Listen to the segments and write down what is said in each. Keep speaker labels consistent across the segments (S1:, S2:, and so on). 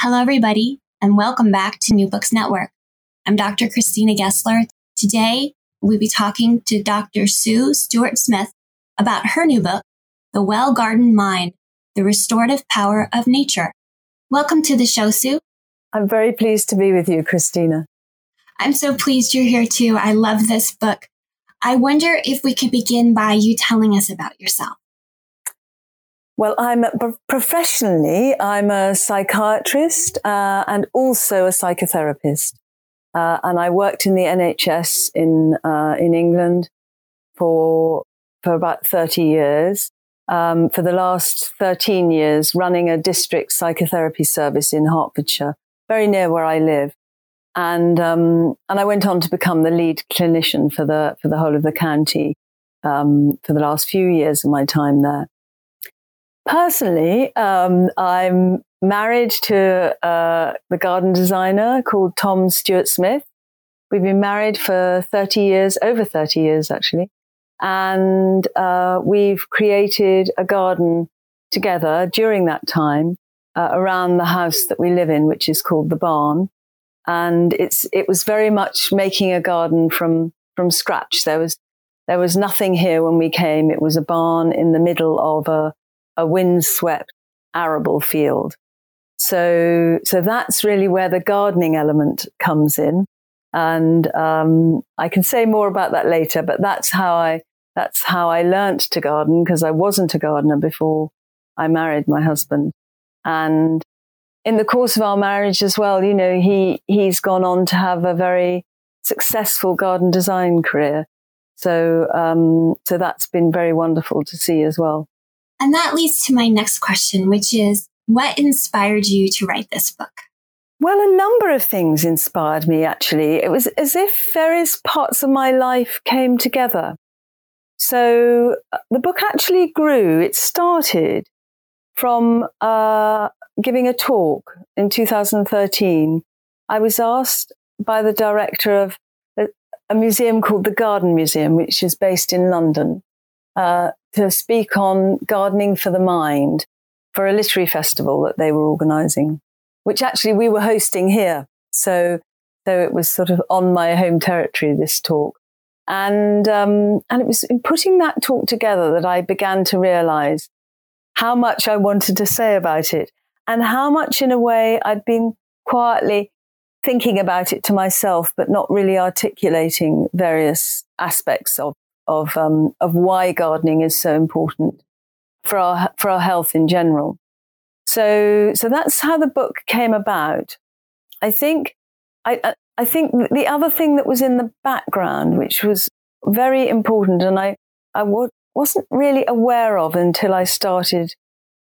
S1: Hello, everybody, and welcome back to New Books Network. I'm Dr. Christina Gessler. Today, we'll be talking to Dr. Sue Stuart Smith about her new book, The Well Gardened Mind The Restorative Power of Nature. Welcome to the show, Sue.
S2: I'm very pleased to be with you, Christina.
S1: I'm so pleased you're here too. I love this book. I wonder if we could begin by you telling us about yourself.
S2: Well, I'm professionally, I'm a psychiatrist uh, and also a psychotherapist. Uh, and I worked in the NHS in uh, in England for for about thirty years. Um, for the last thirteen years, running a district psychotherapy service in Hertfordshire, very near where I live, and um, and I went on to become the lead clinician for the for the whole of the county um, for the last few years of my time there. Personally, um, I'm married to uh, the garden designer called Tom Stuart Smith. We've been married for 30 years, over 30 years actually. And uh, we've created a garden together during that time uh, around the house that we live in, which is called the barn. And it's it was very much making a garden from from scratch. There was there was nothing here when we came. It was a barn in the middle of a a windswept arable field. So, so that's really where the gardening element comes in. And um, I can say more about that later, but that's how I that's how I learnt to garden because I wasn't a gardener before I married my husband. And in the course of our marriage as well, you know, he he's gone on to have a very successful garden design career. So um, so that's been very wonderful to see as well.
S1: And that leads to my next question, which is what inspired you to write this book?
S2: Well, a number of things inspired me, actually. It was as if various parts of my life came together. So uh, the book actually grew. It started from uh, giving a talk in 2013. I was asked by the director of a, a museum called the Garden Museum, which is based in London, uh, to speak on gardening for the mind for a literary festival that they were organizing, which actually we were hosting here. So, so it was sort of on my home territory, this talk. And, um, and it was in putting that talk together that I began to realize how much I wanted to say about it and how much in a way I'd been quietly thinking about it to myself, but not really articulating various aspects of of um, of why gardening is so important for our for our health in general. So so that's how the book came about. I think I I think the other thing that was in the background, which was very important, and I I w- wasn't really aware of until I started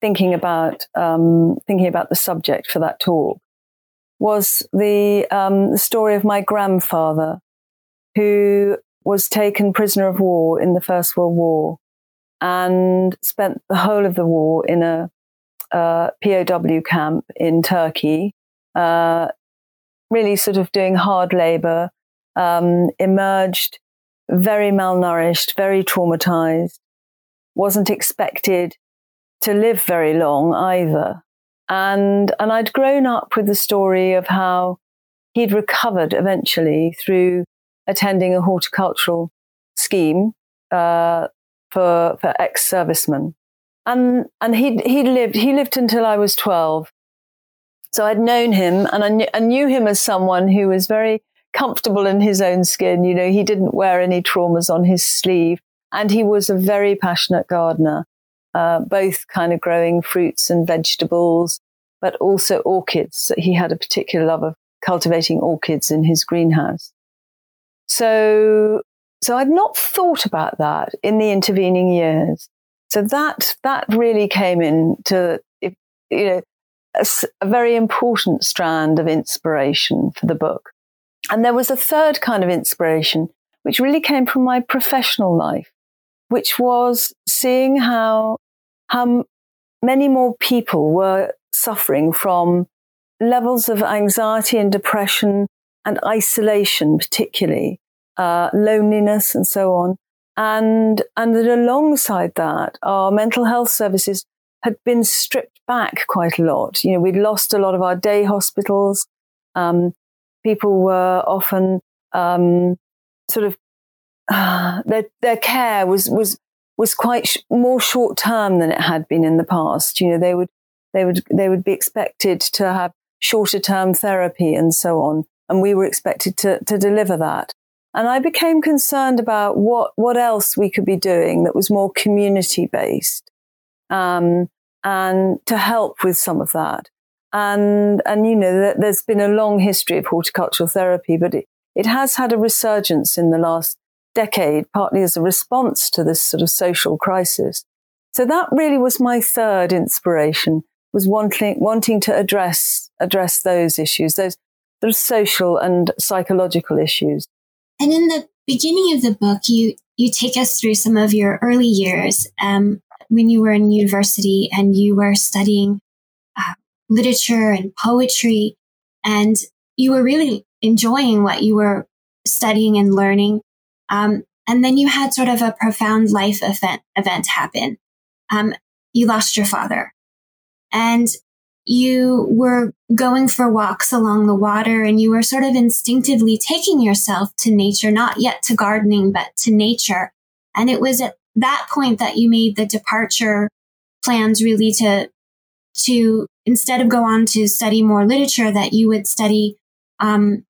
S2: thinking about um, thinking about the subject for that talk, was the um, the story of my grandfather, who was taken prisoner of war in the First World War and spent the whole of the war in a uh, POW camp in Turkey, uh, really sort of doing hard labor, um, emerged very malnourished, very traumatized, wasn't expected to live very long either. And, and I'd grown up with the story of how he'd recovered eventually through attending a horticultural scheme uh, for for ex servicemen, and and he he lived he lived until I was twelve. So I'd known him, and I, knew, I knew him as someone who was very comfortable in his own skin. You know, he didn't wear any traumas on his sleeve, and he was a very passionate gardener, uh, both kind of growing fruits and vegetables, but also orchids. He had a particular love of cultivating orchids in his greenhouse. So, so I'd not thought about that in the intervening years. So that, that really came in to, you know, a, a very important strand of inspiration for the book. And there was a third kind of inspiration, which really came from my professional life, which was seeing how, how many more people were suffering from levels of anxiety and depression and isolation, particularly, uh, loneliness and so on. And, and that alongside that, our mental health services had been stripped back quite a lot. You know, we'd lost a lot of our day hospitals. Um, people were often um, sort of uh, their their care was was was quite sh- more short term than it had been in the past. You know, they would they would they would be expected to have shorter term therapy and so on, and we were expected to to deliver that. And I became concerned about what what else we could be doing that was more community based, um, and to help with some of that. And, and, you know, there's been a long history of horticultural therapy, but it, it has had a resurgence in the last decade, partly as a response to this sort of social crisis. So that really was my third inspiration was wanting, wanting to address, address those issues, those of social and psychological issues.
S1: And in the beginning of the book, you, you take us through some of your early years, um, when you were in university and you were studying uh, literature and poetry, and you were really enjoying what you were studying and learning. Um, and then you had sort of a profound life event event happen. Um, you lost your father, and you were going for walks along the water, and you were sort of instinctively taking yourself to nature, not yet to gardening, but to nature. And it was at that point that you made the departure plans really to to instead of go on to study more literature that you would study um,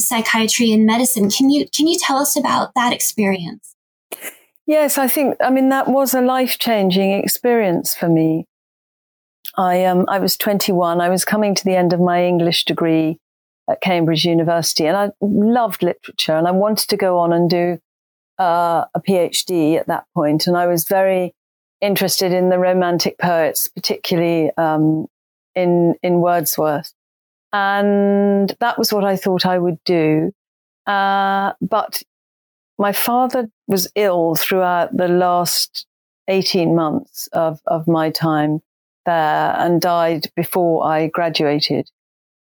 S1: psychiatry and medicine. Can you can you tell us about that experience?
S2: Yes i think i mean that was a life-changing experience for me i um i was 21 i was coming to the end of my english degree at cambridge university and i loved literature and i wanted to go on and do uh, a PhD at that point. point, and I was very interested in the Romantic poets, particularly um, in in Wordsworth, and that was what I thought I would do. Uh, but my father was ill throughout the last eighteen months of of my time there, and died before I graduated.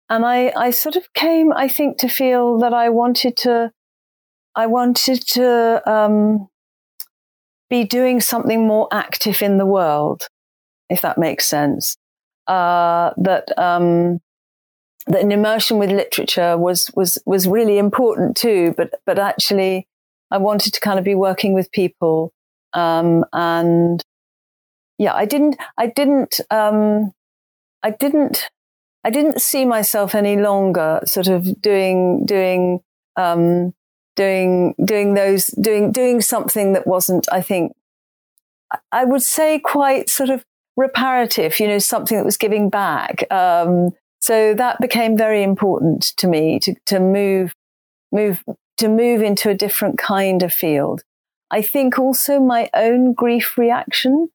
S2: And I, I sort of came, I think, to feel that I wanted to I wanted to um, be doing something more active in the world, if that makes sense. Uh, that um, that an immersion with literature was was was really important too, but but actually, I wanted to kind of be working with people, um, and yeah, I didn't I didn't um, I didn't I didn't see myself any longer sort of doing doing um, doing doing those doing doing something that wasn't i think i would say quite sort of reparative you know something that was giving back. Um, so that became very important to me to to move move to move into a different kind of field. I think also my own grief reaction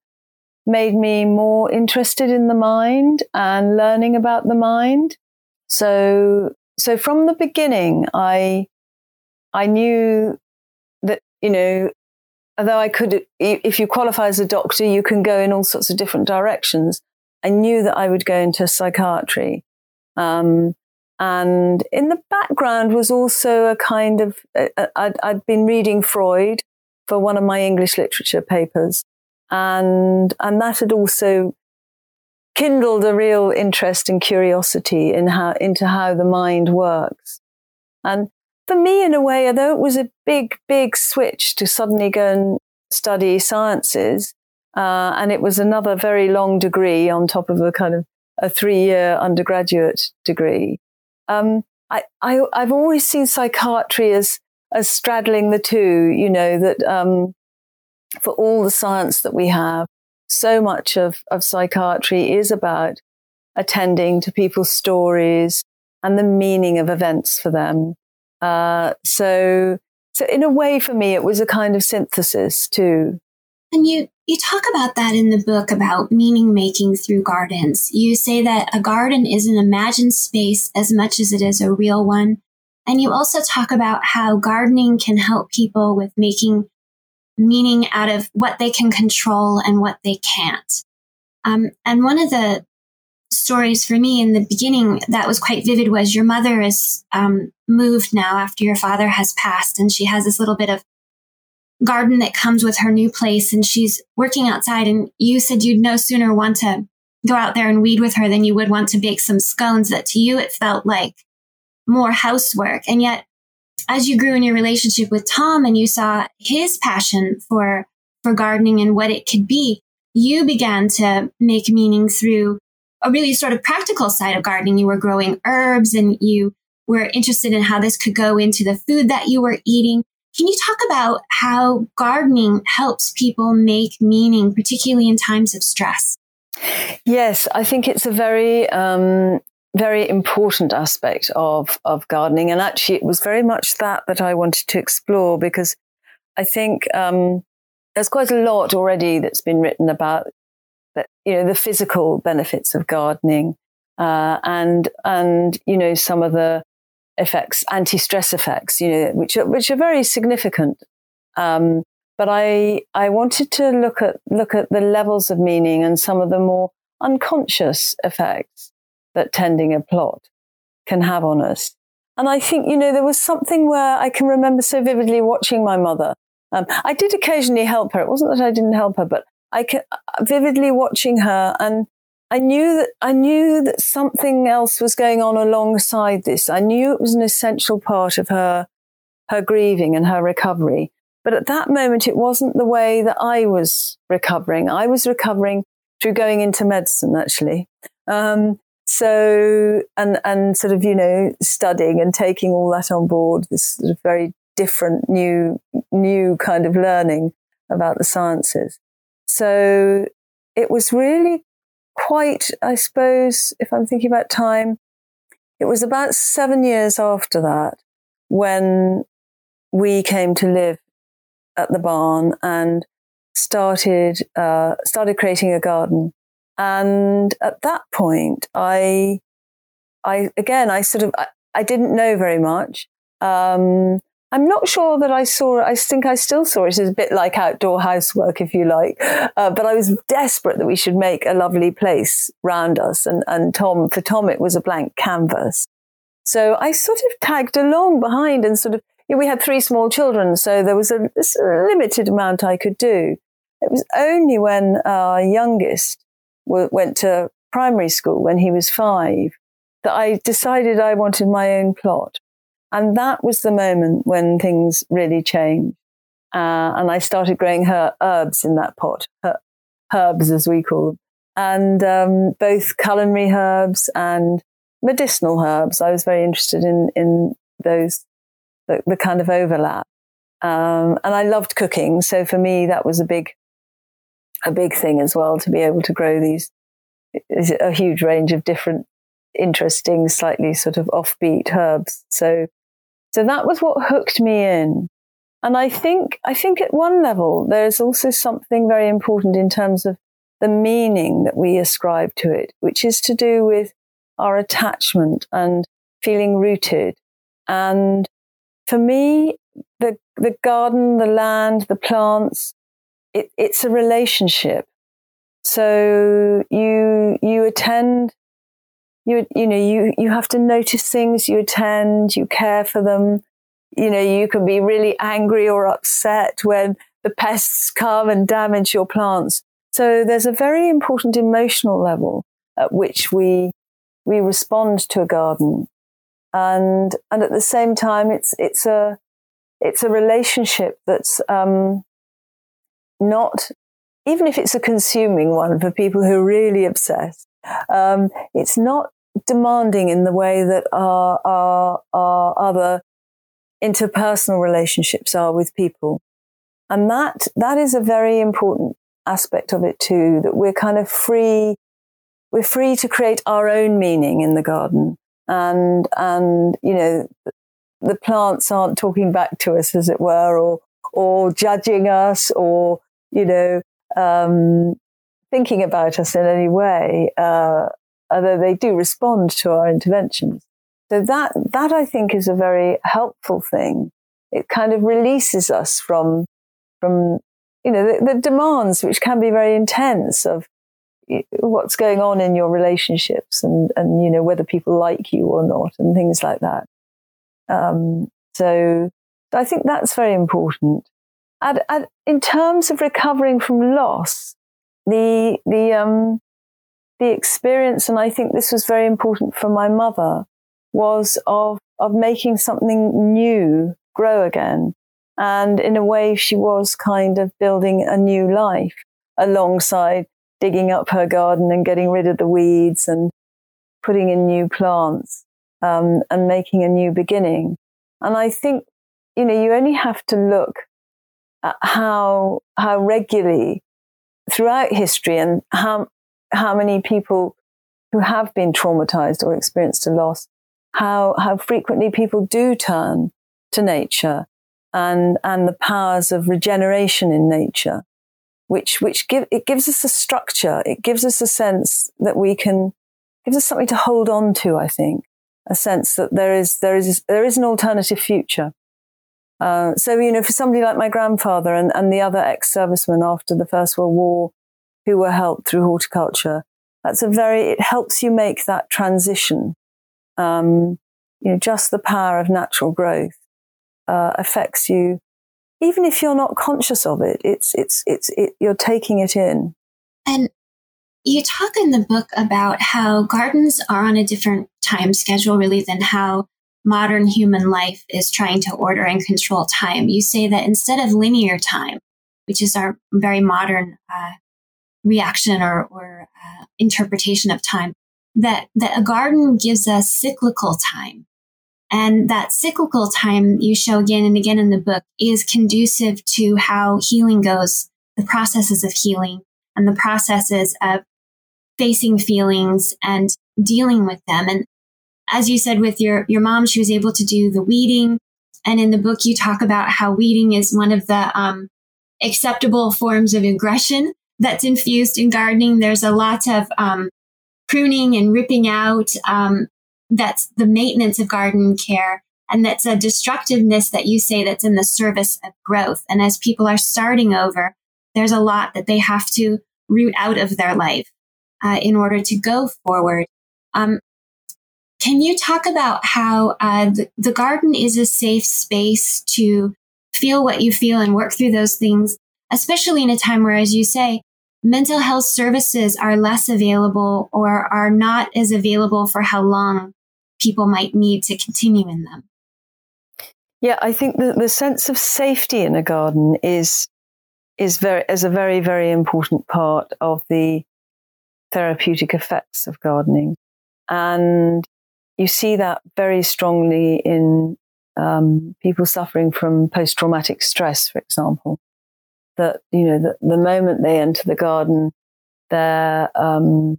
S2: made me more interested in the mind and learning about the mind so so from the beginning i I knew that, you know, although I could, if you qualify as a doctor, you can go in all sorts of different directions. I knew that I would go into psychiatry. Um, and in the background was also a kind of, I'd, I'd been reading Freud for one of my English literature papers. And, and that had also kindled a real interest and curiosity in how, into how the mind works. And for me, in a way, although it was a big, big switch to suddenly go and study sciences, uh, and it was another very long degree on top of a kind of a three-year undergraduate degree. Um, I, I, have always seen psychiatry as as straddling the two. You know that um, for all the science that we have, so much of of psychiatry is about attending to people's stories and the meaning of events for them. Uh, so, so in a way, for me, it was a kind of synthesis too.
S1: And you, you talk about that in the book about meaning making through gardens. You say that a garden is an imagined space as much as it is a real one. And you also talk about how gardening can help people with making meaning out of what they can control and what they can't. Um, and one of the stories for me in the beginning that was quite vivid was your mother is um, moved now after your father has passed, and she has this little bit of garden that comes with her new place, and she's working outside. And you said you'd no sooner want to go out there and weed with her than you would want to bake some scones. That to you it felt like more housework, and yet as you grew in your relationship with Tom and you saw his passion for for gardening and what it could be, you began to make meaning through a really sort of practical side of gardening. You were growing herbs and you were interested in how this could go into the food that you were eating. Can you talk about how gardening helps people make meaning, particularly in times of stress?
S2: Yes, I think it's a very, um, very important aspect of, of gardening. And actually, it was very much that that I wanted to explore because I think um, there's quite a lot already that's been written about that, you know, the physical benefits of gardening, uh, and, and, you know, some of the effects, anti-stress effects, you know, which are, which are very significant. Um, but I, I wanted to look at, look at the levels of meaning and some of the more unconscious effects that tending a plot can have on us. And I think, you know, there was something where I can remember so vividly watching my mother um, I did occasionally help her. It wasn't that I didn't help her, but I can uh, vividly watching her and I knew that I knew that something else was going on alongside this. I knew it was an essential part of her her grieving and her recovery. But at that moment, it wasn't the way that I was recovering. I was recovering through going into medicine, actually. Um, so, and, and sort of, you know, studying and taking all that on board, this sort of very different new, new kind of learning about the sciences. So it was really quite, I suppose, if I'm thinking about time, it was about seven years after that when we came to live at the barn and started uh, started creating a garden. And at that point, I, I again, I sort of, I, I didn't know very much. Um, I'm not sure that I saw it. I think I still saw it as a bit like outdoor housework, if you like. Uh, but I was desperate that we should make a lovely place round us. And, and Tom, for Tom, it was a blank canvas. So I sort of tagged along behind and sort of, you know, we had three small children. So there was a, a limited amount I could do. It was only when our youngest w- went to primary school when he was five that I decided I wanted my own plot. And that was the moment when things really changed. Uh, and I started growing her herbs in that pot, her, herbs as we call them, and um, both culinary herbs and medicinal herbs. I was very interested in in those the, the kind of overlap, um, and I loved cooking. So for me, that was a big a big thing as well to be able to grow these a huge range of different interesting, slightly sort of offbeat herbs. So so that was what hooked me in. And I think, I think at one level, there's also something very important in terms of the meaning that we ascribe to it, which is to do with our attachment and feeling rooted. And for me, the, the garden, the land, the plants, it, it's a relationship. So you, you attend you you know you you have to notice things you attend you care for them. You know you can be really angry or upset when the pests come and damage your plants. So there's a very important emotional level at which we we respond to a garden. And and at the same time it's it's a it's a relationship that's um, not even if it's a consuming one for people who are really obsessed um, it's not demanding in the way that our, our, our other interpersonal relationships are with people. And that, that is a very important aspect of it too, that we're kind of free, we're free to create our own meaning in the garden. And, and, you know, the plants aren't talking back to us, as it were, or, or judging us or, you know, um, thinking about us in any way, uh, although they do respond to our interventions. So that, that I think is a very helpful thing. It kind of releases us from, from, you know, the, the demands, which can be very intense of what's going on in your relationships and, and, you know, whether people like you or not and things like that. Um, so I think that's very important. And, and in terms of recovering from loss, the, the, um, the experience, and I think this was very important for my mother, was of, of making something new grow again. And in a way, she was kind of building a new life alongside digging up her garden and getting rid of the weeds and putting in new plants um, and making a new beginning. And I think, you know, you only have to look at how, how regularly throughout history and how, how many people who have been traumatized or experienced a loss, how, how frequently people do turn to nature and, and the powers of regeneration in nature, which, which give, it gives us a structure. It gives us a sense that we can, gives us something to hold on to, I think, a sense that there is, there is, there is an alternative future. Uh, so, you know, for somebody like my grandfather and, and the other ex-servicemen after the First World War who were helped through horticulture, that's a very, it helps you make that transition. Um, you know, just the power of natural growth, uh, affects you. Even if you're not conscious of it, it's, it's, it's, it, you're taking it in.
S1: And you talk in the book about how gardens are on a different time schedule, really, than how modern human life is trying to order and control time. You say that instead of linear time, which is our very modern uh, reaction or, or uh, interpretation of time, that, that a garden gives us cyclical time. And that cyclical time you show again and again in the book is conducive to how healing goes, the processes of healing and the processes of facing feelings and dealing with them. And as you said with your, your mom, she was able to do the weeding. And in the book, you talk about how weeding is one of the um, acceptable forms of aggression that's infused in gardening. There's a lot of um, pruning and ripping out. Um, that's the maintenance of garden care. And that's a destructiveness that you say that's in the service of growth. And as people are starting over, there's a lot that they have to root out of their life uh, in order to go forward. Um, can you talk about how uh, the, the garden is a safe space to feel what you feel and work through those things, especially in a time where, as you say, mental health services are less available or are not as available for how long people might need to continue in them?
S2: Yeah, I think the sense of safety in a garden is is very is a very very important part of the therapeutic effects of gardening, and you see that very strongly in um, people suffering from post traumatic stress, for example. That, you know, the, the moment they enter the garden, their, um,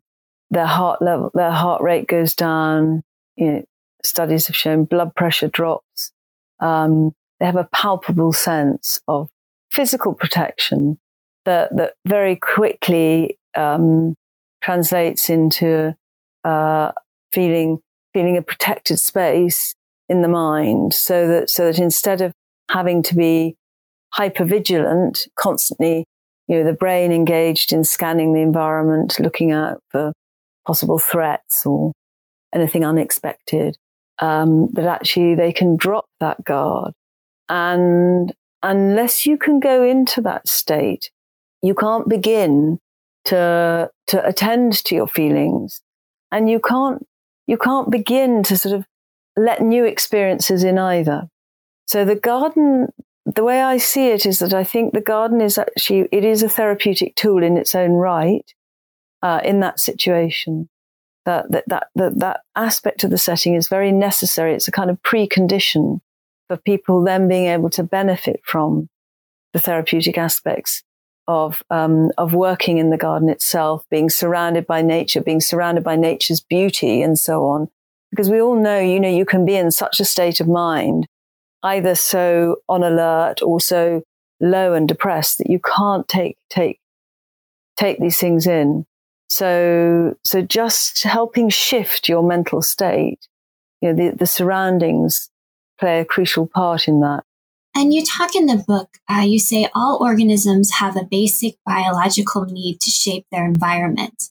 S2: their heart level, their heart rate goes down. You know, studies have shown blood pressure drops. Um, they have a palpable sense of physical protection that, that very quickly, um, translates into, uh, feeling feeling a protected space in the mind so that, so that instead of having to be hyper vigilant constantly, you know, the brain engaged in scanning the environment, looking out for possible threats or anything unexpected, um, that actually they can drop that guard. And unless you can go into that state, you can't begin to, to attend to your feelings and you can't you can't begin to sort of let new experiences in either. So the garden, the way I see it is that I think the garden is actually, it is a therapeutic tool in its own right, uh, in that situation. That, that, that, that, that aspect of the setting is very necessary. It's a kind of precondition for people then being able to benefit from the therapeutic aspects of um, of working in the garden itself, being surrounded by nature, being surrounded by nature's beauty, and so on. Because we all know, you know, you can be in such a state of mind, either so on alert or so low and depressed that you can't take take take these things in. So so just helping shift your mental state, you know, the, the surroundings play a crucial part in that.
S1: And you talk in the book, uh, you say all organisms have a basic biological need to shape their environment.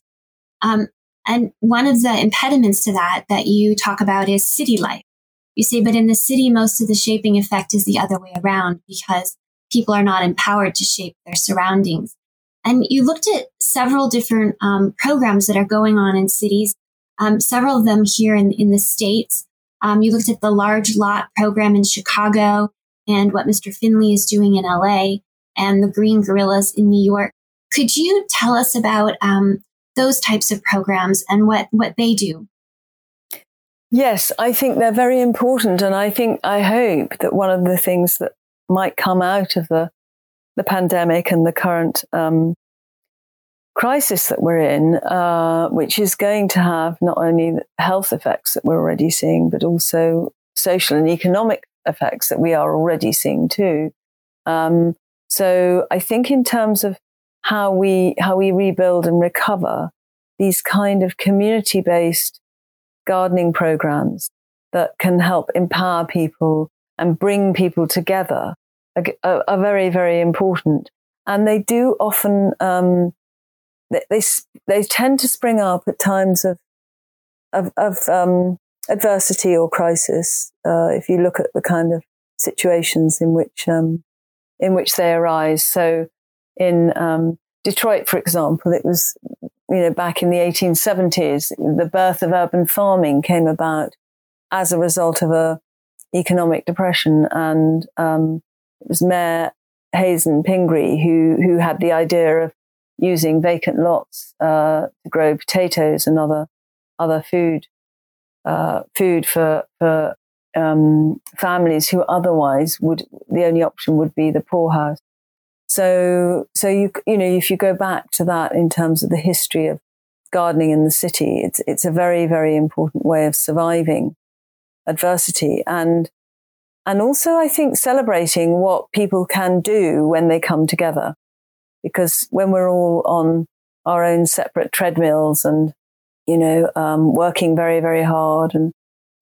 S1: Um, and one of the impediments to that that you talk about is city life. You say, but in the city, most of the shaping effect is the other way around because people are not empowered to shape their surroundings. And you looked at several different um, programs that are going on in cities, um, several of them here in, in the States. Um, you looked at the large lot program in Chicago and what Mr. Finley is doing in LA and the Green Guerrillas in New York. Could you tell us about um, those types of programs and what, what they do?
S2: Yes, I think they're very important. And I think, I hope that one of the things that might come out of the, the pandemic and the current um, crisis that we're in, uh, which is going to have not only health effects that we're already seeing, but also social and economic effects that we are already seeing too. Um, so I think in terms of how we how we rebuild and recover these kind of community based gardening programs that can help empower people and bring people together are, are very very important. And they do often um, they, they, they tend to spring up at times of of, of um, adversity or crisis, uh, if you look at the kind of situations in which um, in which they arise. So, in um, Detroit, for example, it was you know back in the 1870s, the birth of urban farming came about as a result of a economic depression, and um, it was Mayor Hazen Pingree who who had the idea of using vacant lots uh, to grow potatoes and other other food uh, food for for um, families who otherwise would the only option would be the poorhouse. So so you you know if you go back to that in terms of the history of gardening in the city, it's it's a very very important way of surviving adversity and and also I think celebrating what people can do when they come together, because when we're all on our own separate treadmills and you know, um, working very, very hard. And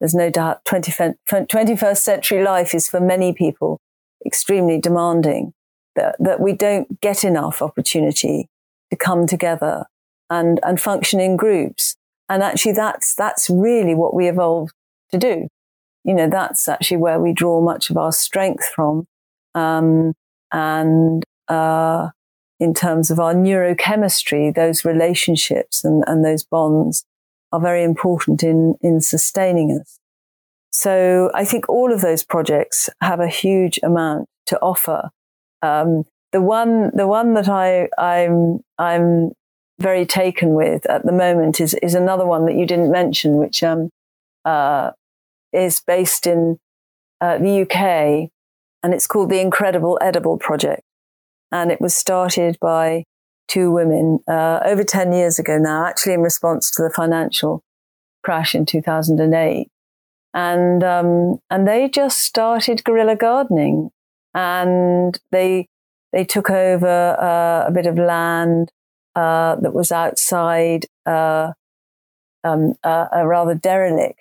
S2: there's no doubt 20, 21st century life is for many people extremely demanding that, that we don't get enough opportunity to come together and, and function in groups. And actually that's, that's really what we evolved to do. You know, that's actually where we draw much of our strength from. Um, and, uh, in terms of our neurochemistry, those relationships and, and those bonds are very important in, in sustaining us. So I think all of those projects have a huge amount to offer. Um, the one, the one that I, I'm, I'm very taken with at the moment is, is another one that you didn't mention, which, um, uh, is based in uh, the UK and it's called the Incredible Edible Project and it was started by two women uh, over 10 years ago now, actually in response to the financial crash in 2008. And, um, and they just started guerrilla gardening and they, they took over uh, a bit of land uh, that was outside uh, um, a rather derelict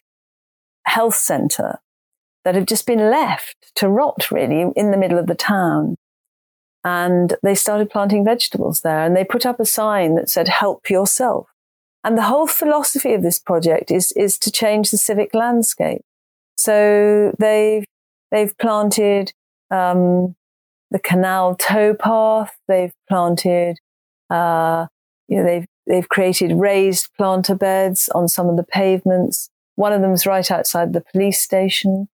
S2: health center that had just been left to rot really in the middle of the town and they started planting vegetables there and they put up a sign that said help yourself. And the whole philosophy of this project is is to change the civic landscape. So they've they've planted um, the canal towpath they've planted uh, you know they've they've created raised planter beds on some of the pavements. One of them's right outside the police station.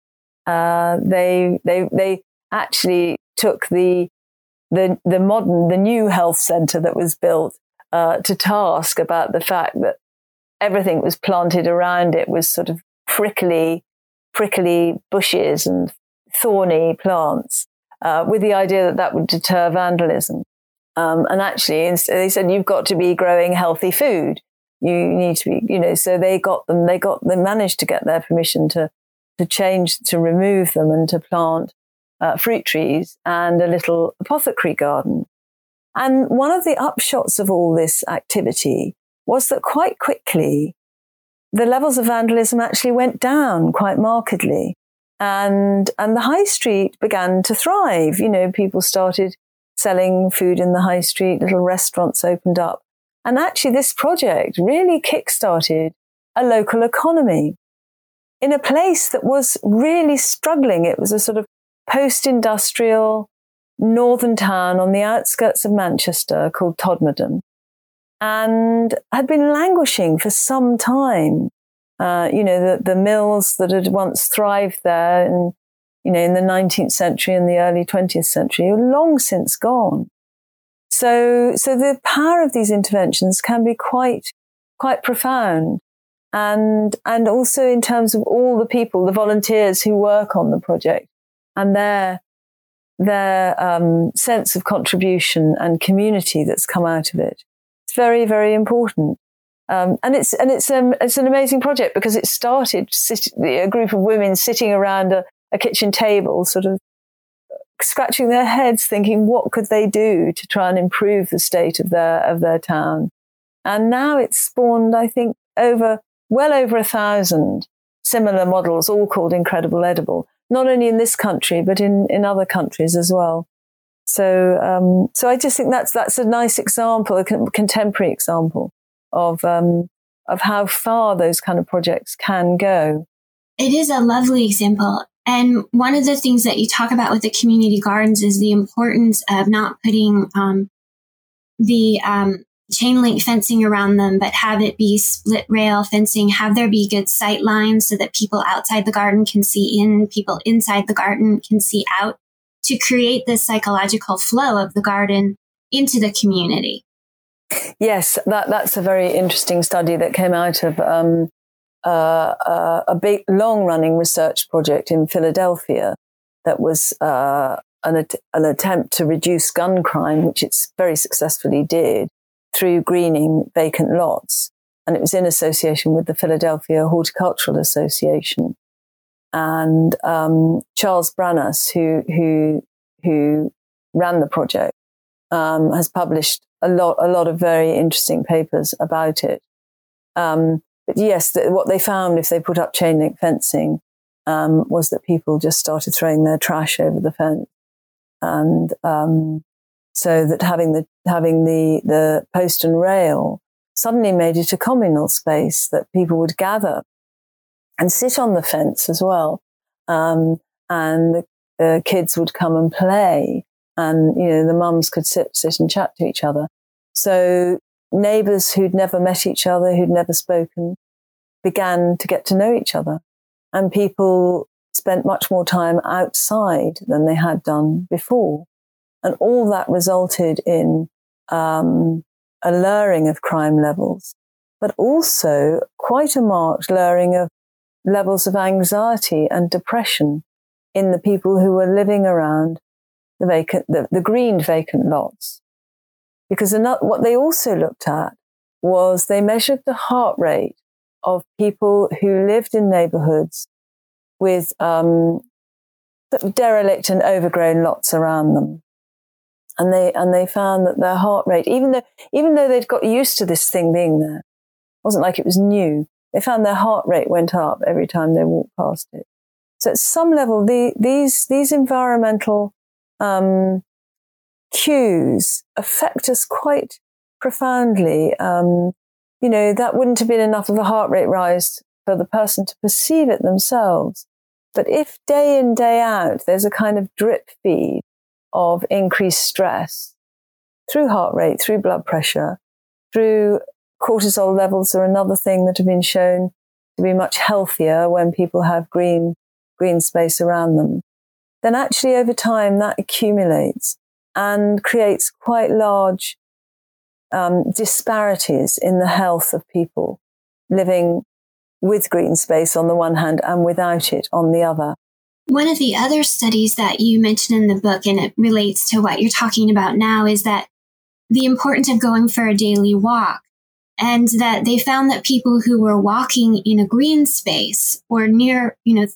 S2: Uh, they they they actually took the the, the modern, the new health center that was built uh, to task about the fact that everything was planted around it was sort of prickly, prickly bushes and thorny plants, uh, with the idea that that would deter vandalism. Um, and actually, they said you've got to be growing healthy food. You need to be, you know. So they got them. They got. They managed to get their permission to to change, to remove them, and to plant uh, fruit trees and a little apothecary garden. And one of the upshots of all this activity was that quite quickly the levels of vandalism actually went down quite markedly. And, and the high street began to thrive. You know, people started selling food in the high street, little restaurants opened up. And actually, this project really kickstarted a local economy in a place that was really struggling. It was a sort of post industrial northern town on the outskirts of Manchester called Todmorden and had been languishing for some time. Uh, you know, the, the mills that had once thrived there and, you know, in the 19th century and the early 20th century are long since gone. So, so the power of these interventions can be quite, quite profound. And, and also in terms of all the people, the volunteers who work on the project and their, their um, sense of contribution and community that's come out of it. It's very, very important. Um, and it's and it's um, it's an amazing project because it started sit- a group of women sitting around a, a, kitchen table, sort of scratching their heads, thinking what could they do to try and improve the state of their of their town. And now it's spawned, I think, over well over a thousand similar models, all called Incredible Edible, not only in this country but in in other countries as well. So, um, so I just think that's that's a nice example, a contemporary example of um, of how far those kind of projects can go.
S1: It is a lovely example. And one of the things that you talk about with the community gardens is the importance of not putting um, the um, chain link fencing around them, but have it be split rail fencing, have there be good sight lines so that people outside the garden can see in, people inside the garden can see out to create this psychological flow of the garden into the community.
S2: Yes, that, that's a very interesting study that came out of um, uh, uh, a big, long running research project in Philadelphia that was uh, an, an attempt to reduce gun crime, which it very successfully did through greening vacant lots. And it was in association with the Philadelphia Horticultural Association and um, Charles Branas, who who who ran the project, um, has published a lot a lot of very interesting papers about it. Um, but yes, the, what they found if they put up chain link fencing um, was that people just started throwing their trash over the fence, and um, so that having the having the the post and rail suddenly made it a communal space that people would gather and sit on the fence as well. Um, and the, the, kids would come and play and, you know, the mums could sit, sit and chat to each other. So neighbors who'd never met each other, who'd never spoken, began to get to know each other. And people spent much more time outside than they had done before. And all that resulted in um, a lowering of crime levels, but also quite a marked lowering of levels of anxiety and depression in the people who were living around the vacant, the, the greened vacant lots. Because what they also looked at was they measured the heart rate of people who lived in neighborhoods with um, derelict and overgrown lots around them. And they, and they found that their heart rate, even though, even though they'd got used to this thing being there, wasn't like it was new, they found their heart rate went up every time they walked past it. So at some level, the, these, these environmental, um, cues affect us quite profoundly. Um, you know, that wouldn't have been enough of a heart rate rise for the person to perceive it themselves. But if day in, day out, there's a kind of drip feed of increased stress through heart rate, through blood pressure, through cortisol levels are another thing that have been shown to be much healthier when people have green, green space around them. Then actually over time that accumulates and creates quite large um, disparities in the health of people living with green space on the one hand and without it on the other.
S1: One of the other studies that you mentioned in the book, and it relates to what you're talking about now, is that the importance of going for a daily walk and that they found that people who were walking in a green space or near, you know,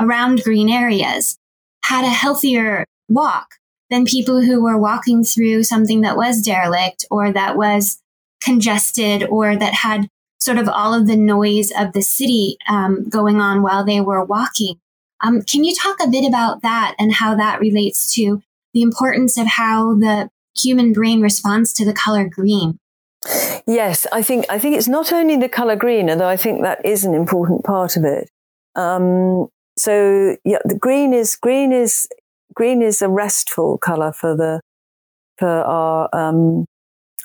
S1: around green areas had a healthier walk than people who were walking through something that was derelict or that was congested or that had sort of all of the noise of the city um, going on while they were walking. Um, can you talk a bit about that and how that relates to the importance of how the human brain responds to the color green?
S2: Yes, I think I think it's not only the color green, although I think that is an important part of it. Um, so yeah, the green is green is green is a restful color for the for our um,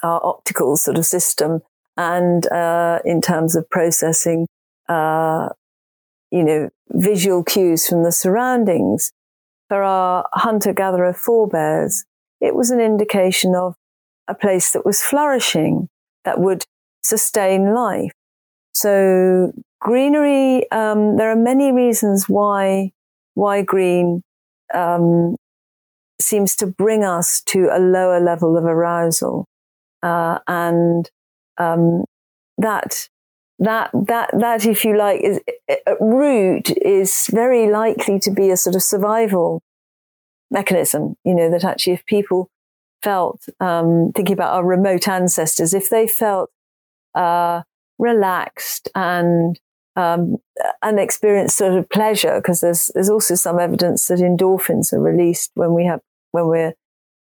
S2: our optical sort of system, and uh, in terms of processing, uh, you know, visual cues from the surroundings. For our hunter gatherer forebears, it was an indication of a place that was flourishing, that would sustain life. So greenery, um, there are many reasons why why green um, seems to bring us to a lower level of arousal, uh, and um, that that that that, if you like, is at root is very likely to be a sort of survival mechanism. You know that actually, if people felt um, thinking about our remote ancestors, if they felt uh, relaxed and um, and experience sort of pleasure because there's there's also some evidence that endorphins are released when we have when we're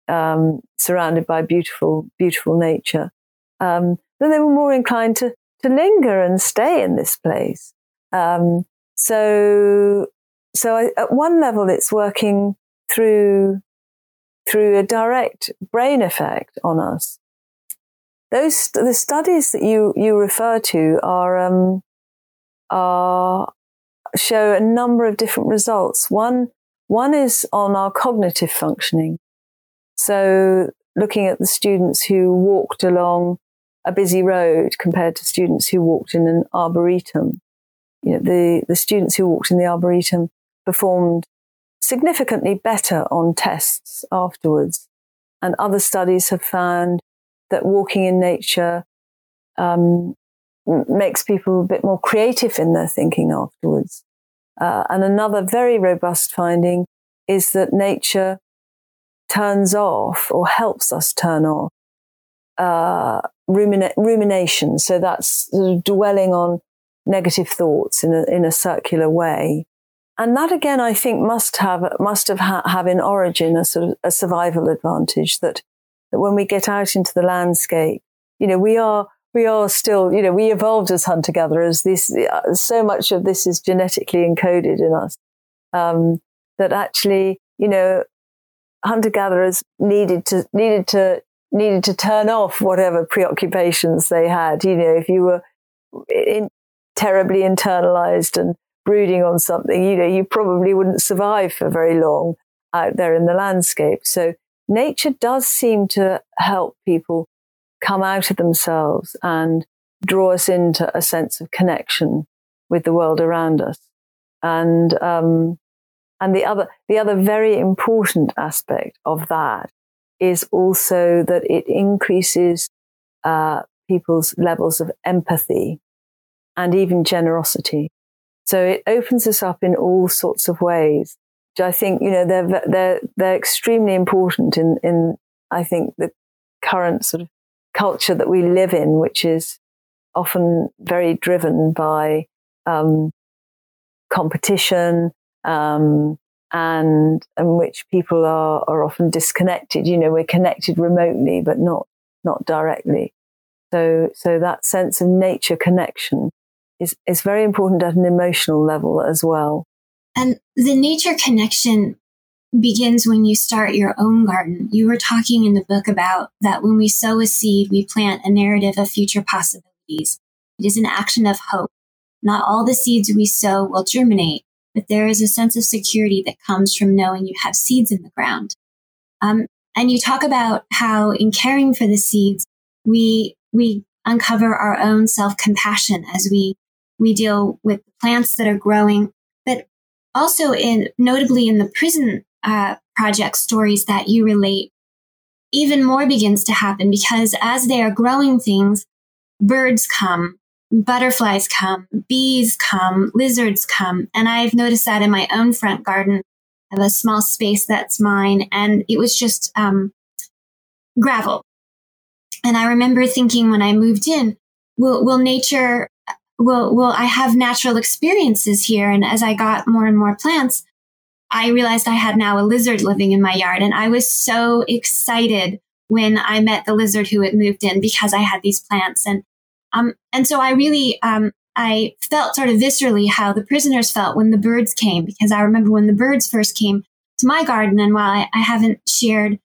S2: um, surrounded by beautiful beautiful nature. Um, then they were more inclined to to linger and stay in this place. Um, so so I, at one level, it's working through through a direct brain effect on us. Those the studies that you you refer to are um, are show a number of different results. One, one is on our cognitive functioning. So looking at the students who walked along a busy road compared to students who walked in an arboretum. You know, the, the students who walked in the arboretum performed significantly better on tests afterwards. And other studies have found that walking in nature um, makes people a bit more creative in their thinking afterwards. Uh, and another very robust finding is that nature turns off or helps us turn off uh, rumina- rumination. So that's sort of dwelling on negative thoughts in a, in a circular way. And that again, I think must have, must have, ha- have in origin a sort of a survival advantage that, that when we get out into the landscape, you know, we are, we are still, you know, we evolved as hunter gatherers. This, uh, so much of this is genetically encoded in us, um, that actually, you know, hunter gatherers needed to, needed to, needed to turn off whatever preoccupations they had. You know, if you were in, terribly internalized and brooding on something, you know, you probably wouldn't survive for very long out there in the landscape. So nature does seem to help people come out of themselves and draw us into a sense of connection with the world around us. And, um, and the other, the other very important aspect of that is also that it increases, uh, people's levels of empathy and even generosity. So it opens us up in all sorts of ways. I think, you know, they're, they're, they're extremely important in, in, I think, the current sort of culture that we live in, which is often very driven by um, competition um, and in which people are, are often disconnected. You know, we're connected remotely, but not not directly. So so that sense of nature connection is is very important at an emotional level as well.
S1: And the nature connection begins when you start your own garden. You were talking in the book about that when we sow a seed, we plant a narrative of future possibilities. It is an action of hope. Not all the seeds we sow will germinate, but there is a sense of security that comes from knowing you have seeds in the ground. Um, and you talk about how in caring for the seeds, we, we uncover our own self compassion as we, we deal with plants that are growing, but also in, notably in the prison uh, project stories that you relate, even more begins to happen because as they are growing things, birds come, butterflies come, bees come, lizards come. And I've noticed that in my own front garden I have a small space that's mine, and it was just um, gravel. And I remember thinking when I moved in, will will nature will will I have natural experiences here? And as I got more and more plants, I realized I had now a lizard living in my yard, and I was so excited when I met the lizard who had moved in because I had these plants. And um, and so I really um, I felt sort of viscerally how the prisoners felt when the birds came because I remember when the birds first came to my garden, and while I, I haven't shared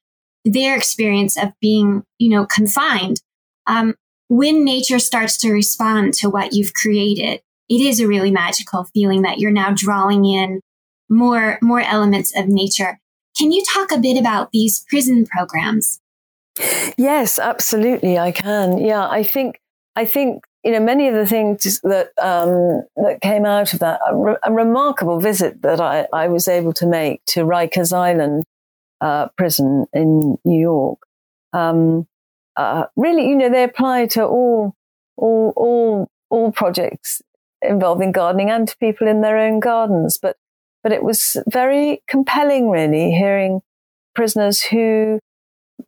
S1: their experience of being, you know, confined, um, when nature starts to respond to what you've created, it is a really magical feeling that you're now drawing in more more elements of nature. Can you talk a bit about these prison programs?
S2: Yes, absolutely, I can. Yeah, I think I think you know many of the things that um, that came out of that a, re- a, remarkable visit that I, I was able to make to Rikers Island uh, prison in New York. Um, uh, really, you know, they apply to all all all all projects involving gardening and to people in their own gardens. But but it was very compelling, really, hearing prisoners who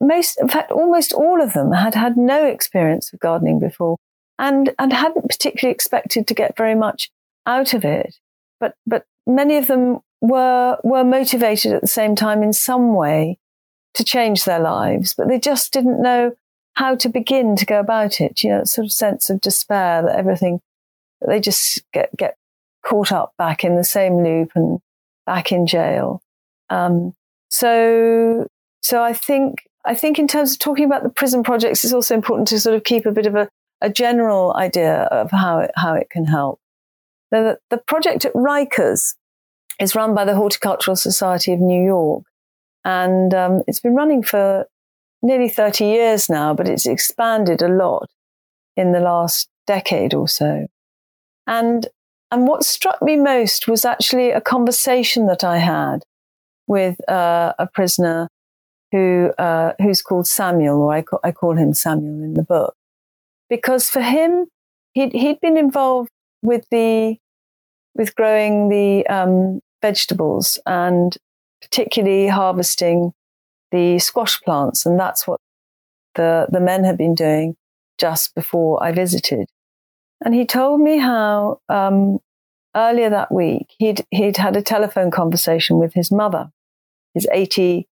S2: most, in fact, almost all of them had had no experience of gardening before and, and hadn't particularly expected to get very much out of it. But, but many of them were, were motivated at the same time in some way to change their lives, but they just didn't know how to begin to go about it. You know, sort of sense of despair that everything, they just get, get caught up back in the same loop and back in jail. Um, so, so I think, I think in terms of talking about the prison projects, it's also important to sort of keep a bit of a, a general idea of how it, how it can help. The, the project at Rikers is run by the Horticultural Society of New York. And um, it's been running for nearly 30 years now, but it's expanded a lot in the last decade or so. And and what struck me most was actually a conversation that I had with uh, a prisoner who uh, who's called Samuel, or I call, I call him Samuel in the book, because for him he'd he'd been involved with the with growing the um, vegetables and particularly harvesting the squash plants, and that's what the the men had been doing just before I visited. And he told me how um, earlier that week he'd, he'd had a telephone conversation with his mother, his 80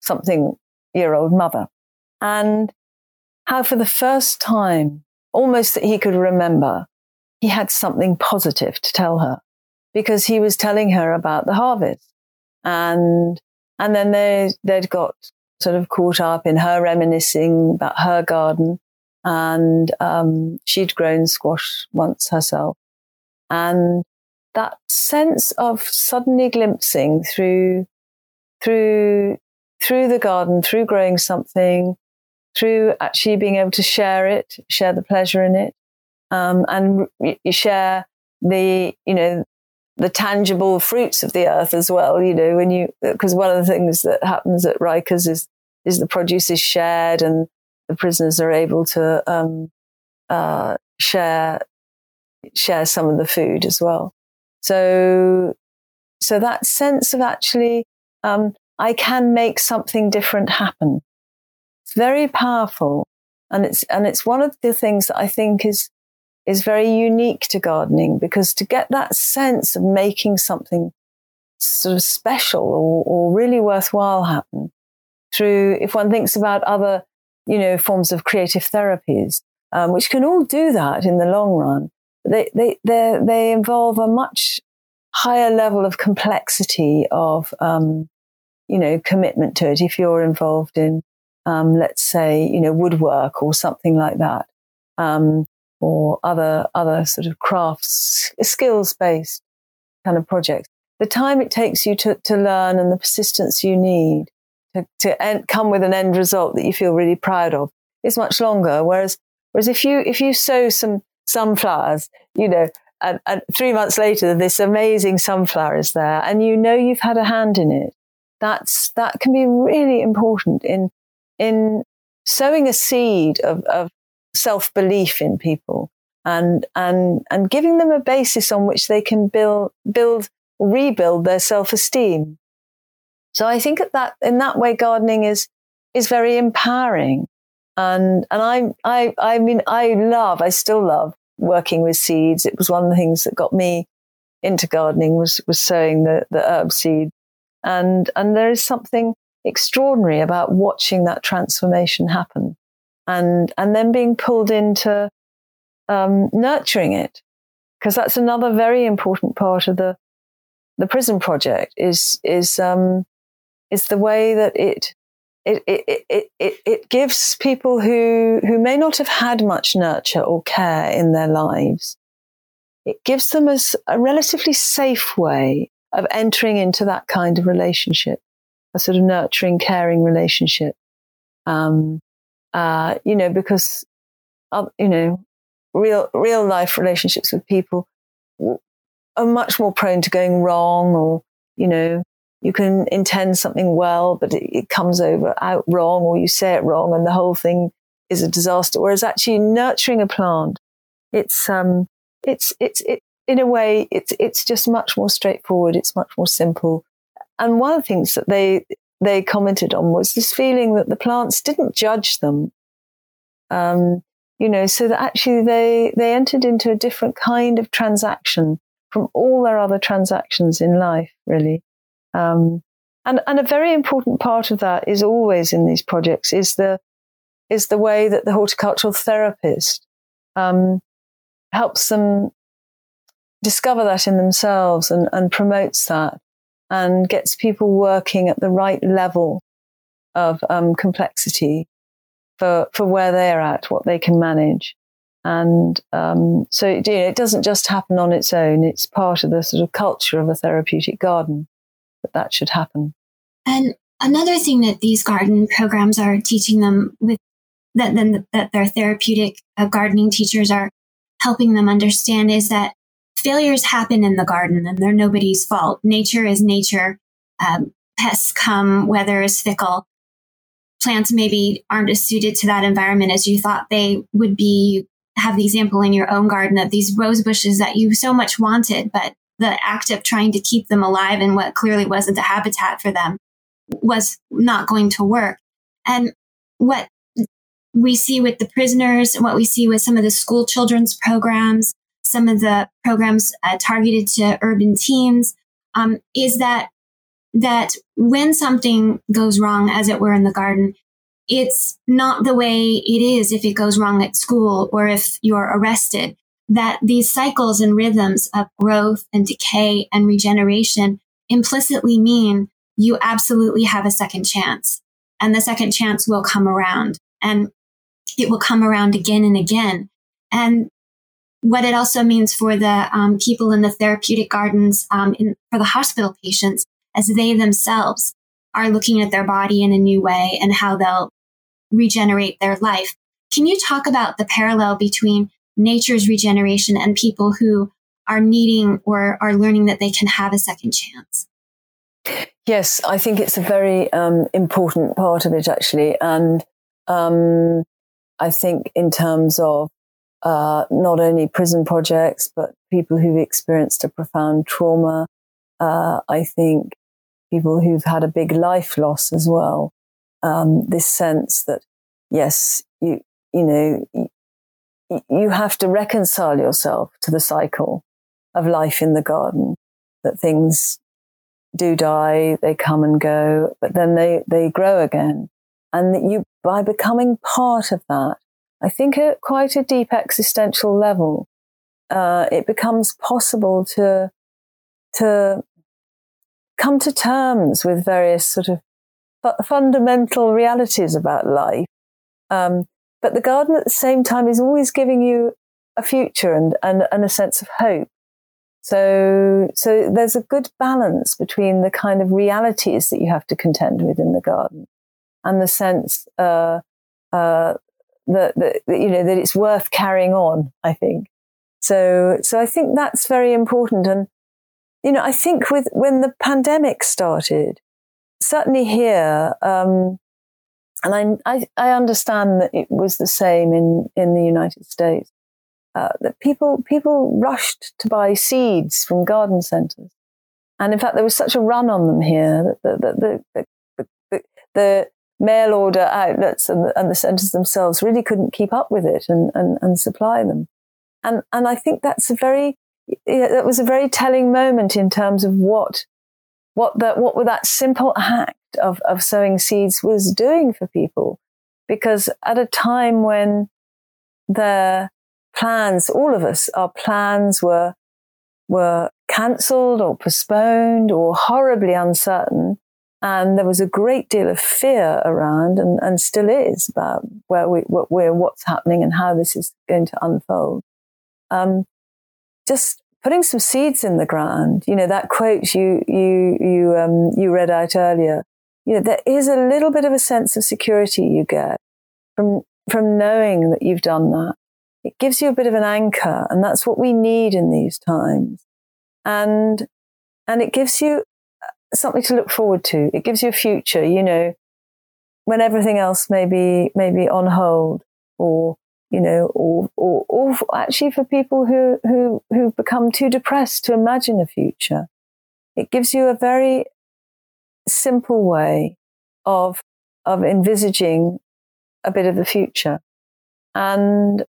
S2: something year old mother, and how for the first time, almost that he could remember, he had something positive to tell her because he was telling her about the harvest. And, and then they, they'd got sort of caught up in her reminiscing about her garden and um, she'd grown squash once herself. And that sense of suddenly glimpsing through, through, through the garden, through growing something, through actually being able to share it, share the pleasure in it, um, and you share the, you know, the tangible fruits of the earth as well. You know, when you, because one of the things that happens at Rikers is, is the produce is shared and the prisoners are able to um, uh, share share some of the food as well. So so that sense of actually um, I can make something different happen. It's very powerful, and it's and it's one of the things that I think is is very unique to gardening because to get that sense of making something sort of special or, or really worthwhile happen through if one thinks about other you know, forms of creative therapies, um, which can all do that in the long run. They, they, they, involve a much higher level of complexity of, um, you know, commitment to it. If you're involved in, um, let's say, you know, woodwork or something like that, um, or other, other sort of crafts, skills based kind of projects, the time it takes you to, to learn and the persistence you need to, to end, come with an end result that you feel really proud of is much longer. Whereas, whereas if you, if you sow some sunflowers, you know, and, and three months later, this amazing sunflower is there and you know you've had a hand in it. That's, that can be really important in, in sowing a seed of, of self belief in people and, and, and giving them a basis on which they can build, build, rebuild their self esteem So I think that, in that way, gardening is, is very empowering. And, and I, I, I mean, I love, I still love working with seeds. It was one of the things that got me into gardening was, was sowing the, the herb seed. And, and there is something extraordinary about watching that transformation happen and, and then being pulled into, um, nurturing it. Cause that's another very important part of the, the prison project is, is, um, is the way that it, it, it, it, it, it gives people who, who may not have had much nurture or care in their lives, it gives them a, a relatively safe way of entering into that kind of relationship, a sort of nurturing, caring relationship. Um, uh, you know, because, uh, you know, real, real life relationships with people are much more prone to going wrong or, you know, you can intend something well, but it, it, comes over out wrong or you say it wrong and the whole thing is a disaster. Whereas actually nurturing a plant, it's, um, it's, it's, it, in a way, it's, it's just much more straightforward. It's much more simple. And one of the things that they, they commented on was this feeling that the plants didn't judge them. Um, you know, so that actually they, they entered into a different kind of transaction from all their other transactions in life, really. Um, and, and a very important part of that is always in these projects is the, is the way that the horticultural therapist, um, helps them discover that in themselves and, and promotes that and gets people working at the right level of um, complexity for, for where they're at, what they can manage. And um, so you know, it doesn't just happen on its own. It's part of the sort of culture of a therapeutic garden that that should happen.
S1: And another thing that these garden programs are teaching them with that then that their therapeutic uh, gardening teachers are helping them understand is that failures happen in the garden and they're nobody's fault. Nature is nature. Um, pests come, weather is fickle. Plants maybe aren't as suited to that environment as you thought they would be. You have the example in your own garden of these rose bushes that you so much wanted, but the act of trying to keep them alive in what clearly wasn't a habitat for them was not going to work. And what we see with the prisoners, what we see with some of the school children's programs, some of the programs uh, targeted to urban teens, um, is that that when something goes wrong, as it were in the garden, it's not the way it is if it goes wrong at school or if you're arrested that these cycles and rhythms of growth and decay and regeneration implicitly mean you absolutely have a second chance. And the second chance will come around and it will come around again and again. And what it also means for the um, people in the therapeutic gardens, um, in, for the hospital patients, as they themselves are looking at their body in a new way and how they'll regenerate their life. Can you talk about the parallel between nature's regeneration and people who are needing or are learning that they can have a second chance.
S2: Yes, I think it's a very um, important part of it, actually. And um, I think, in terms of uh, not only prison projects, but people who've experienced a profound trauma, uh, I think people who've had a big life loss as well. Um, this sense that, yes, you, you know, you have to reconcile yourself to the cycle of life in the garden, that things do die, they come and go, but then they, they grow again. And that you, by becoming part of that, I think at quite a deep existential level, uh, it becomes possible to, to come to terms with various sort of fundamental realities about life. Um, but the garden at the same time is always giving you a future and, and, and a sense of hope. So, so there's a good balance between the kind of realities that you have to contend with in the garden and the sense, uh, uh, that, that, you know, that it's worth carrying on, I think. So, so I think that's very important. And, you know, I think with, when the pandemic started, certainly here, um, and I, I, I, understand that it was the same in, in the United States. Uh, that people people rushed to buy seeds from garden centres, And in fact, there was such a run on them here that the, the, the, the, the mail order outlets and the, and the centres themselves really couldn't keep up with it and, and, and supply them. And, and I think that's a very, that was a very telling moment in terms of what, what that, what that simple act of, of sowing seeds was doing for people. Because at a time when their plans, all of us, our plans were, were cancelled or postponed or horribly uncertain, and there was a great deal of fear around and, and still is about where we, what's happening and how this is going to unfold. Um, just putting some seeds in the ground, you know, that quote you, you, you, um, you read out earlier, you know, there is a little bit of a sense of security you get from, from knowing that you've done that. It gives you a bit of an anchor and that's what we need in these times. And, and it gives you something to look forward to. It gives you a future, you know, when everything else may be, may be on hold or, you know, or, or, or actually for people who, who, who become too depressed to imagine a future. It gives you a very simple way of, of envisaging a bit of the future. And,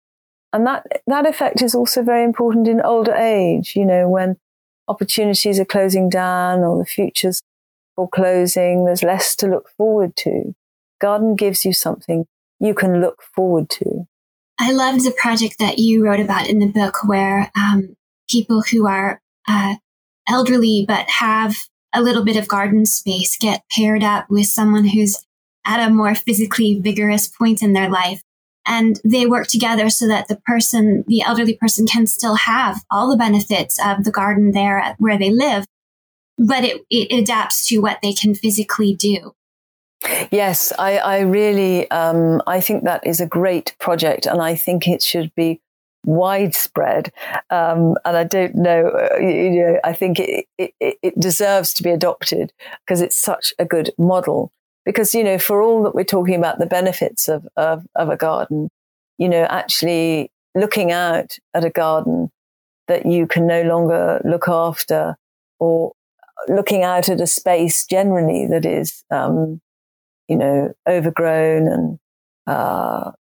S2: and that, that effect is also very important in older age, you know, when opportunities are closing down or the future's foreclosing. There's less to look forward to. Garden gives you something you can look forward to.
S1: I loved the project that you wrote about in the book where um, people who are uh, elderly but have a little bit of garden space get paired up with someone who's at a more physically vigorous point in their life and they work together so that the person, the elderly person can still have all the benefits of the garden there where they live, but it, it adapts to what they can physically do.
S2: Yes, I, I really, um, I think that is a great project and I think it should be widespread. Um, and I don't know, uh, you know, I think it, it, it deserves to be adopted because it's such a good model because you know for all that we're talking about the benefits of, of, of a garden you know actually looking out at a garden that you can no longer look after or looking out at a space generally that is um, you know overgrown and uh,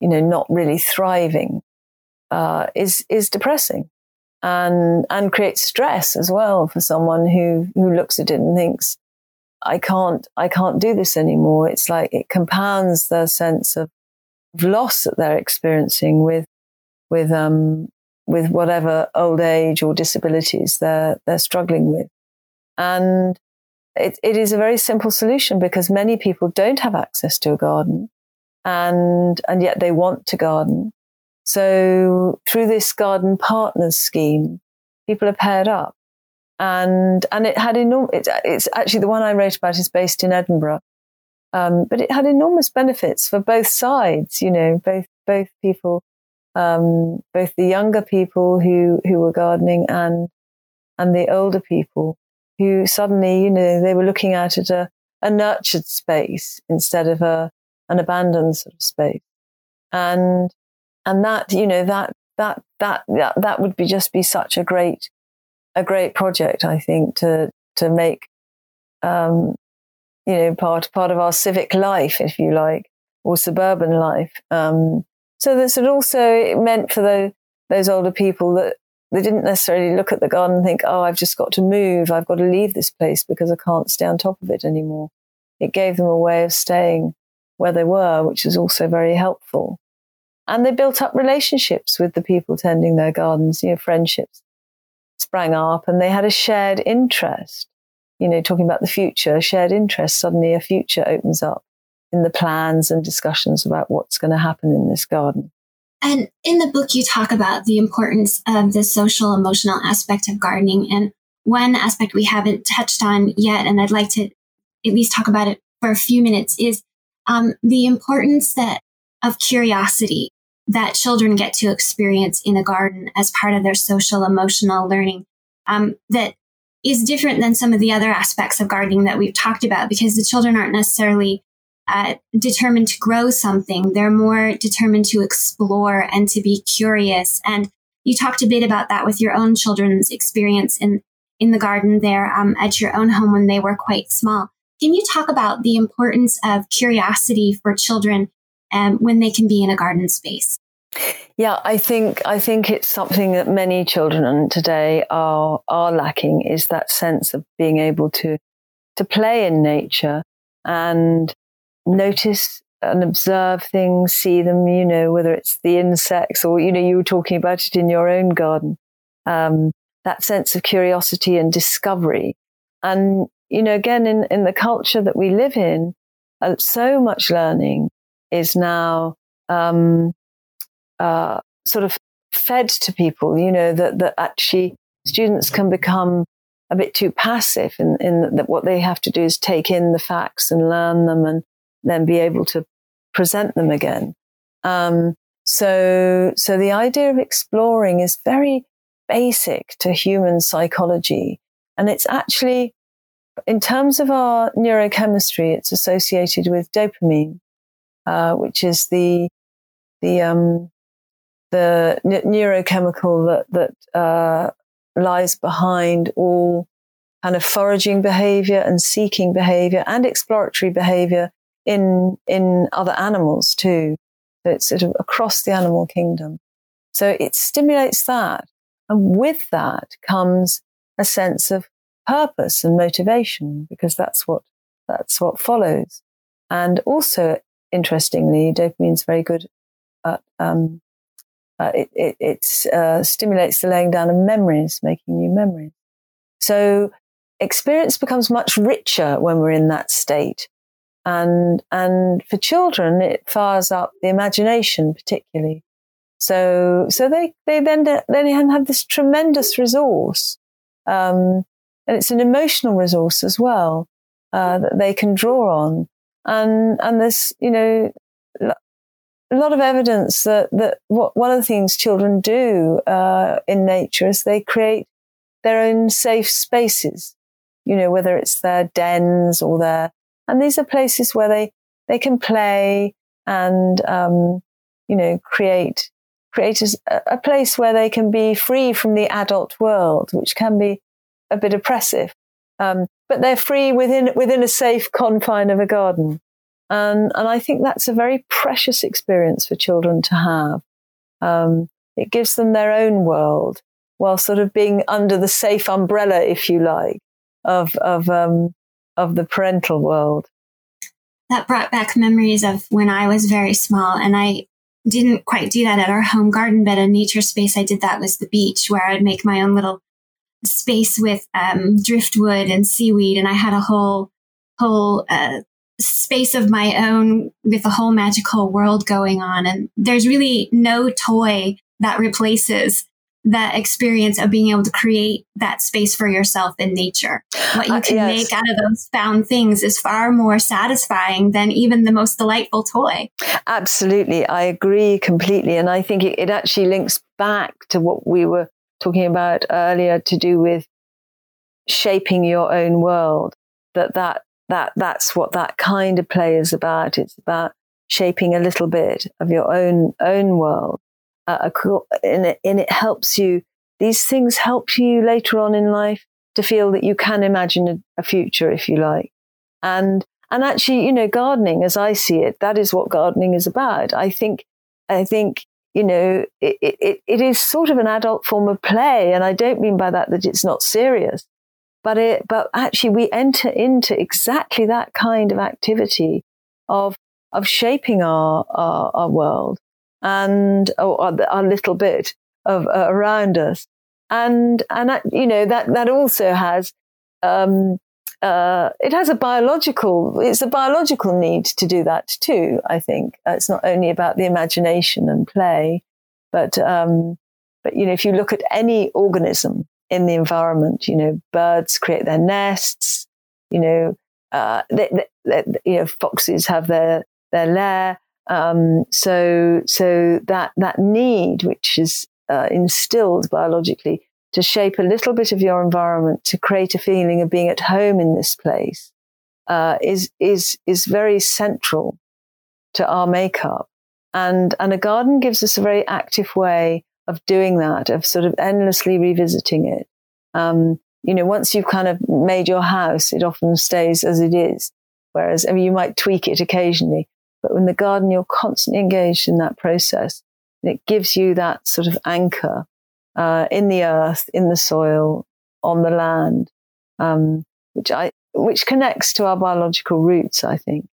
S2: you know not really thriving uh, is is depressing and and creates stress as well for someone who who looks at it and thinks I can't, I can't do this anymore. It's like it compounds the sense of loss that they're experiencing with, with, um, with whatever old age or disabilities they're, they're struggling with. And it, it is a very simple solution because many people don't have access to a garden and, and yet they want to garden. So through this garden partners scheme, people are paired up and and it had enormous. It's, it's actually the one I wrote about is based in Edinburgh, um, but it had enormous benefits for both sides. You know, both both people, um, both the younger people who who were gardening and and the older people who suddenly, you know, they were looking out at a, a nurtured space instead of a an abandoned sort of space, and and that you know that that that that, that would be just be such a great a great project, I think, to to make um, you know part part of our civic life, if you like, or suburban life. Um, so this it also meant for the, those older people that they didn't necessarily look at the garden and think, "Oh, I've just got to move. I've got to leave this place because I can't stay on top of it anymore." It gave them a way of staying where they were, which is also very helpful. And they built up relationships with the people tending their gardens, you know, friendships sprang up and they had a shared interest. You know, talking about the future, shared interest, suddenly a future opens up in the plans and discussions about what's going to happen in this garden.
S1: And in the book, you talk about the importance of the social emotional aspect of gardening. And one aspect we haven't touched on yet, and I'd like to at least talk about it for a few minutes, is um, the importance that of curiosity that children get to experience in a garden as part of their social emotional learning um, that is different than some of the other aspects of gardening that we've talked about because the children aren't necessarily uh, determined to grow something they're more determined to explore and to be curious and you talked a bit about that with your own children's experience in in the garden there um, at your own home when they were quite small. Can you talk about the importance of curiosity for children um, when they can be in a garden space?
S2: Yeah, I think I think it's something that many children today are are lacking is that sense of being able to to play in nature and notice and observe things, see them, you know, whether it's the insects or, you know, you were talking about it in your own garden. Um, that sense of curiosity and discovery. And, you know, again, in, in the culture that we live in, uh, so much learning is now, um, uh, sort of fed to people, you know, that, that actually students can become a bit too passive in, in that what they have to do is take in the facts and learn them and then be able to present them again. Um, so, so the idea of exploring is very basic to human psychology. And it's actually, in terms of our neurochemistry, it's associated with dopamine, uh, which is the, the, um, the n- neurochemical that, that, uh, lies behind all kind of foraging behavior and seeking behavior and exploratory behavior in, in other animals too. So it's sort of across the animal kingdom. So it stimulates that. And with that comes a sense of purpose and motivation because that's what, that's what follows. And also, interestingly, dopamine is very good at, um, uh, it, it, it uh, stimulates the laying down of memories, making new memories. So experience becomes much richer when we're in that state. And, and for children, it fires up the imagination particularly. So, so they, they then, then have this tremendous resource. Um, and it's an emotional resource as well, uh, that they can draw on. And, and there's, you know, a lot of evidence that, that what, one of the things children do uh, in nature is they create their own safe spaces, you know, whether it's their dens or their, and these are places where they, they can play and, um, you know, create, create a, a place where they can be free from the adult world, which can be a bit oppressive. Um, but they're free within, within a safe confine of a garden. And, and I think that's a very precious experience for children to have. Um, it gives them their own world while sort of being under the safe umbrella, if you like, of, of, um, of the parental world.
S1: That brought back memories of when I was very small and I didn't quite do that at our home garden, but a nature space I did that was the beach where I'd make my own little space with um, driftwood and seaweed. And I had a whole, whole uh, space of my own with a whole magical world going on. And there's really no toy that replaces that experience of being able to create that space for yourself in nature. What you uh, can uh, yes. make out of those found things is far more satisfying than even the most delightful toy.
S2: Absolutely. I agree completely. And I think it, it actually links back to what we were talking about earlier to do with shaping your own world. That that that that's what that kind of play is about. It's about shaping a little bit of your own own world, uh, and, it, and it helps you. These things help you later on in life to feel that you can imagine a, a future, if you like, and and actually, you know, gardening, as I see it, that is what gardening is about. I think, I think, you know, it, it, it is sort of an adult form of play. And I don't mean by that that it's not serious. But it, but actually we enter into exactly that kind of activity of, of shaping our, our, our world and a little bit of uh, around us. And, and, you know, that, that also has, um, uh, it has a biological, it's a biological need to do that too, I think. Uh, it's not only about the imagination and play, but, um, but, you know, if you look at any organism, in the environment. You know, birds create their nests. You know, uh, they, they, they, you know, foxes have their their lair. Um, so so that that need, which is uh, instilled biologically, to shape a little bit of your environment to create a feeling of being at home in this place, uh, is is is very central to our makeup. And and a garden gives us a very active way of doing that, of sort of endlessly revisiting it. Um, you know, once you've kind of made your house, it often stays as it is. Whereas, I mean, you might tweak it occasionally, but in the garden, you're constantly engaged in that process. And it gives you that sort of anchor uh, in the earth, in the soil, on the land, um, which I which connects to our biological roots, I think.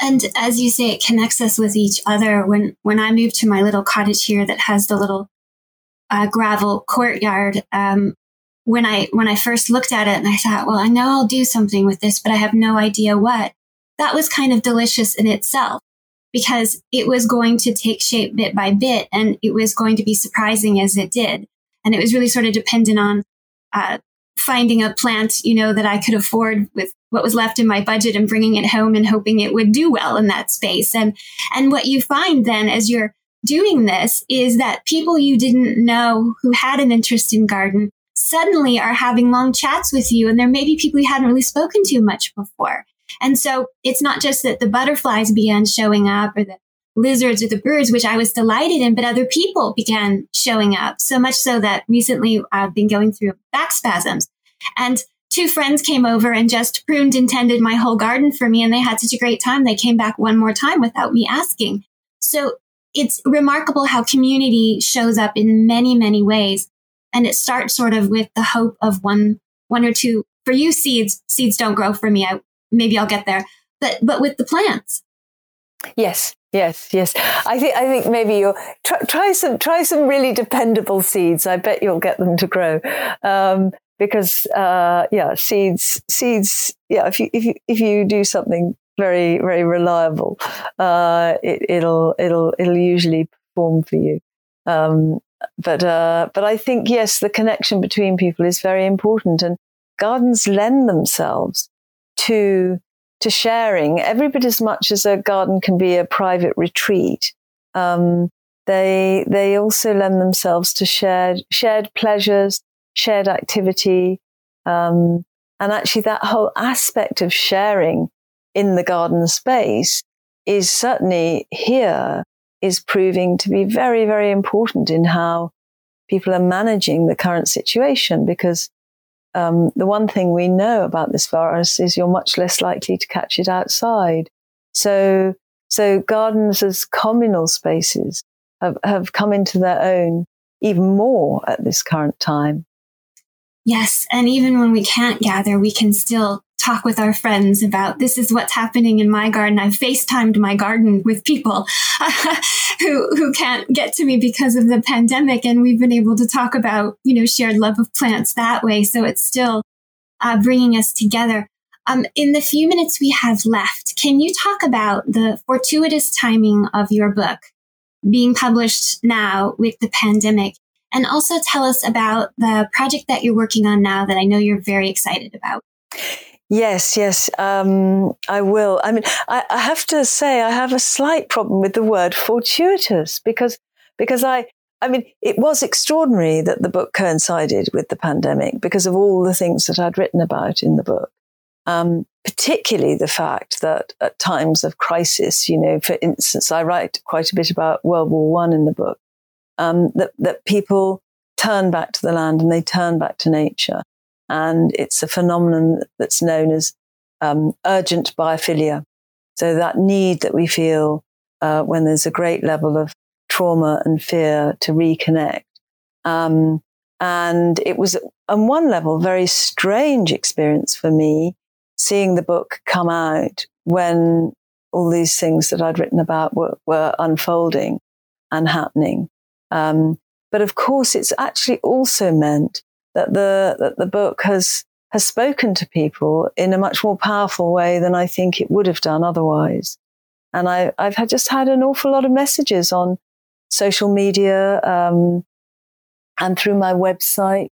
S1: And as you say, it connects us with each other. When when I moved to my little cottage here that has the little uh, gravel courtyard, um, when I when I first looked at it and I thought, well, I know I'll do something with this, but I have no idea what. That was kind of delicious in itself because it was going to take shape bit by bit and it was going to be surprising as it did. And it was really sort of dependent on uh, finding a plant, you know, that I could afford with what was left in my budget and bringing it home and hoping it would do well in that space. And, and what you find then as you're doing this is that people you didn't know who had an interest in garden suddenly are having long chats with you. And there may be people you hadn't really spoken to much before. And so it's not just that the butterflies began showing up or the lizards or the birds, which I was delighted in, but other people began showing up so much so that recently I've been going through back spasms and two friends came over and just pruned and tended my whole garden for me. And they had such a great time. They came back one more time without me asking. So it's remarkable how community shows up in many, many ways. And it starts sort of with the hope of one, one or two. For you, seeds, seeds don't grow for me. I, maybe I'll get there, but, but with the plants.
S2: Yes, Yes, yes. I think I think maybe you'll try, try, some try some really dependable seeds. I bet you'll get them to grow. Um, because uh, yeah, seeds seeds yeah. If you if you if you do something very very reliable, uh, it, will it'll it'll usually perform for you. Um, but uh, but I think yes, the connection between people is very important, and gardens lend themselves to to sharing every bit as much as a garden can be a private retreat. Um, they they also lend themselves to shared shared pleasures, shared activity, um, and actually that whole aspect of sharing in the garden space is certainly here is proving to be very very important in how people are managing the current situation because um, the one thing we know about this virus is you're much less likely to catch it outside. So, so gardens as communal spaces have, have come into their own even more at this current time.
S1: Yes. And even when we can't gather, we can still talk with our friends about this is what's happening in my garden. I've FaceTimed my garden with people who, who can't get to me because of the pandemic. And we've been able to talk about, you know, shared love of plants that way. So it's still uh, bringing us together. Um, in the few minutes we have left, can you talk about the fortuitous timing of your book being published now with the pandemic? And also tell us about the project that you're working on now that I know you're very excited about.
S2: Yes, yes, um, I will. I mean, I, I, have to say, I have a slight problem with the word fortuitous because because I, I mean, it was extraordinary that the book coincided with the pandemic because of all the things that I'd written about in the book. Um, particularly the fact that at times of crisis, you know, for instance, I write quite a bit about World War One in the book. Um, that that people turn back to the land and they turn back to nature. And it's a phenomenon that's known as um, urgent biophilia. So that need that we feel uh, when there's a great level of trauma and fear to reconnect. Um, and it was on one level very strange experience for me seeing the book come out when all these things that I'd written about were, were unfolding and happening. Um, but of course, it's actually also meant that the that the book has has spoken to people in a much more powerful way than I think it would have done otherwise. And I, I've had just had an awful lot of messages on social media um, and through my website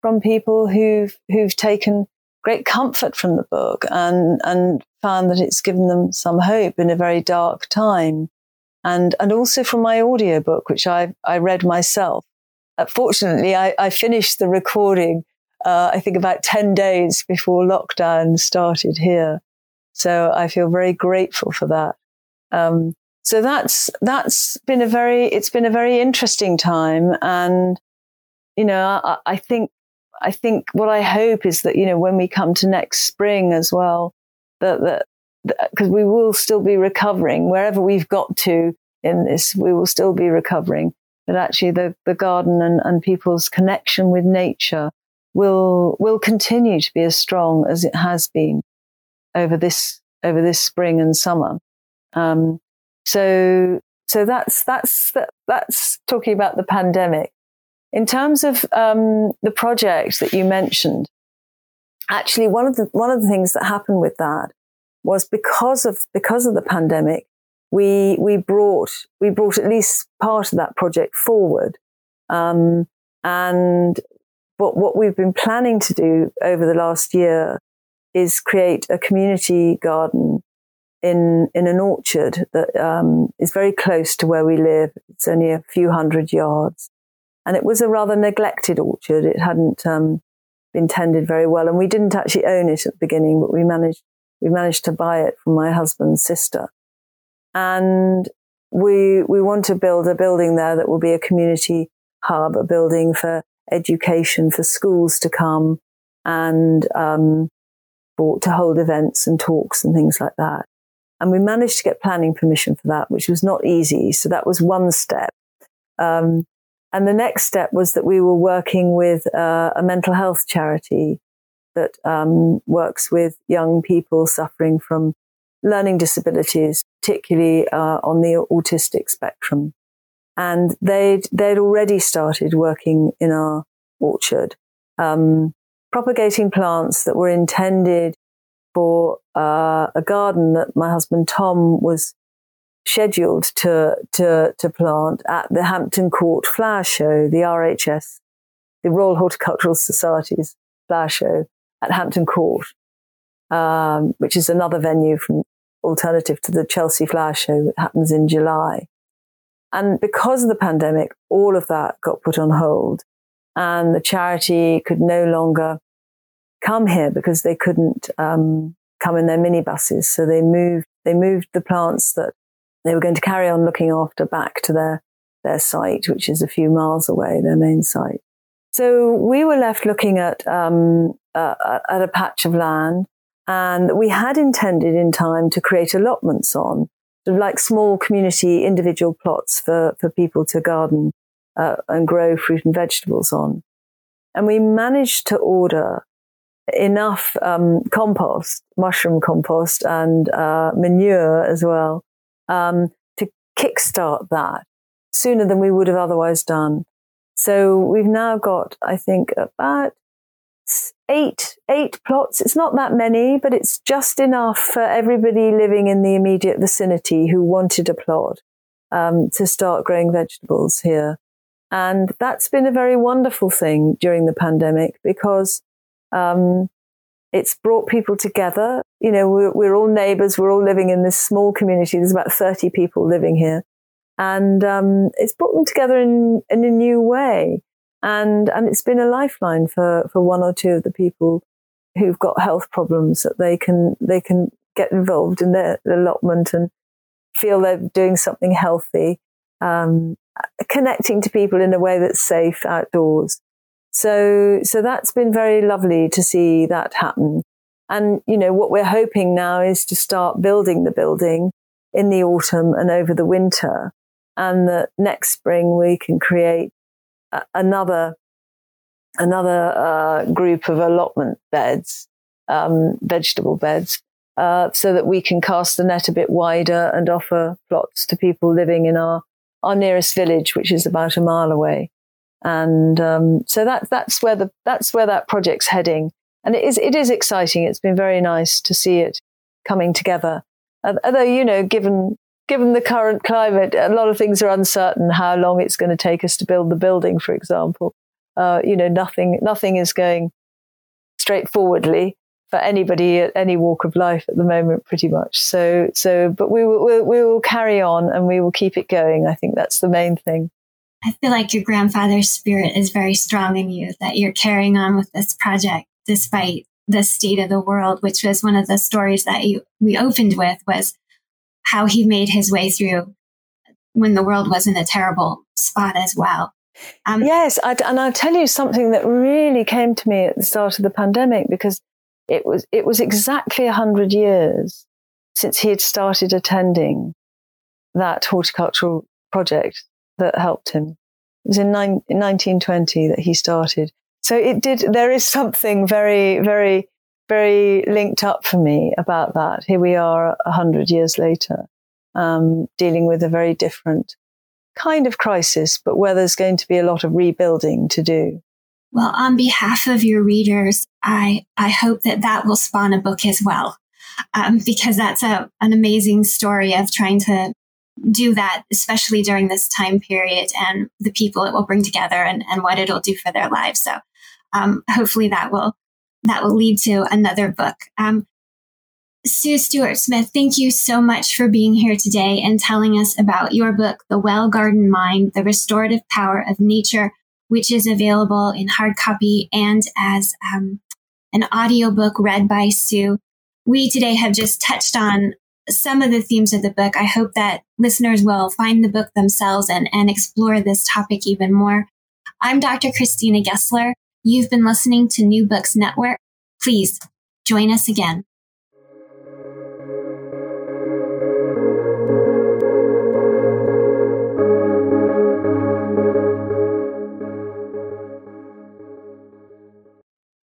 S2: from people who've who've taken great comfort from the book and and found that it's given them some hope in a very dark time. And and also from my audiobook, which I I read myself fortunately, I, I, finished the recording, uh, I think about 10 days before lockdown started here. So I feel very grateful for that. Um, so that's, that's been a very, it's been a very interesting time. And, you know, I, I think I think what I hope is that, you know, when we come to next spring as well, that, that, because we will still be recovering wherever we've got to in this, we will still be recovering. But actually the, the garden and, and people's connection with nature will, will continue to be as strong as it has been over this, over this spring and summer. Um, so, so that's, that's, that's talking about the pandemic. In terms of um, the project that you mentioned, actually one of the one of the things that happened with that was because of because of the pandemic, we we brought we brought at least part of that project forward, um, and what what we've been planning to do over the last year is create a community garden in in an orchard that um, is very close to where we live. It's only a few hundred yards, and it was a rather neglected orchard. It hadn't um, been tended very well, and we didn't actually own it at the beginning, but we managed we managed to buy it from my husband's sister, and we we want to build a building there that will be a community hub, a building for education for schools to come and um, for, to hold events and talks and things like that. And we managed to get planning permission for that, which was not easy. So that was one step. Um, and the next step was that we were working with uh, a mental health charity that um, works with young people suffering from learning disabilities, particularly uh, on the autistic spectrum. And they'd, they'd already started working in our orchard, um, propagating plants that were intended for uh, a garden that my husband Tom was scheduled to, to, to plant at the Hampton Court Flower Show, the RHS, the Royal Horticultural Society's flower show at Hampton Court, um, which is another venue from alternative to the Chelsea Flower Show that happens in July. And because of the pandemic, all of that got put on hold and the charity could no longer come here because they couldn't um, come in their minibuses. So they moved, they moved the plants that they were going to carry on looking after back to their, their site, which is a few miles away, their main site. So we were left looking at, um, uh, at a patch of land and that we had intended in time to create allotments on, sort of like small community individual plots for, for people to garden uh, and grow fruit and vegetables on. And we managed to order enough um, compost, mushroom compost, and uh, manure as well um, to kickstart that sooner than we would have otherwise done. So we've now got, I think, about eight eight plots. It's not that many, but it's just enough for everybody living in the immediate vicinity who wanted a plot um, to start growing vegetables here. And that's been a very wonderful thing during the pandemic because um, it's brought people together. You know, we're, we're, all neighbors. We're all living in this small community. There's about 30 people living here. And um, it's brought them together in, in a new way. And, and it's been a lifeline for, for one or two of the people who've got health problems that they can, they can get involved in their allotment and feel they're doing something healthy, um, connecting to people in a way that's safe outdoors. So, so that's been very lovely to see that happen. And, you know, what we're hoping now is to start building the building in the autumn and over the winter. And that next spring we can create another, another, uh, group of allotment beds, um, vegetable beds, uh, so that we can cast the net a bit wider and offer plots to people living in our, our nearest village, which is about a mile away and um, so that that's where the that's where that project's heading, and it is it is exciting. It's been very nice to see it coming together. Although you know, given given the current climate, a lot of things are uncertain. How long it's going to take us to build the building, for example, uh, you know, nothing nothing is going straightforwardly for anybody at any walk of life at the moment, pretty much. So so, but we will we will carry on and we will keep it going. I think that's the main thing.
S1: I feel like your grandfather's spirit is very strong in you, that you're carrying on with this project despite the state of the world, which was one of the stories that you, we opened with was how he made his way through when the world was in a terrible spot as well.
S2: Um, yes, I, and I'll tell you something that really came to me at the start of the pandemic because it was it was exactly hundred years since he had started attending that horticultural project that helped him. It was in, nine, in 1920 that he started. So it did. There is something very, very, very linked up for me about that. Here we are, a hundred years later, um, dealing with a very different kind of crisis, but where there's going to be a lot of rebuilding to do.
S1: Well, on behalf of your readers, I, I hope that that will spawn a book as well, um, because that's a, an amazing story of trying to do that, especially during this time period and the people it will bring together and, and what it'll do for their lives. So, um, hopefully that will, that will lead to another book. Um, Sue Stuart Smith, thank you so much for being here today and telling us about your book, The Well Gardened Mind, The Restorative Power of Nature, which is available in hard copy and as um, an audiobook read by Sue. We today have just touched on some of the themes of the book. I hope that listeners will find the book themselves and, and explore this topic even more. I'm Dr. Christina Gessler. You've been listening to New Books Network. Please join us again.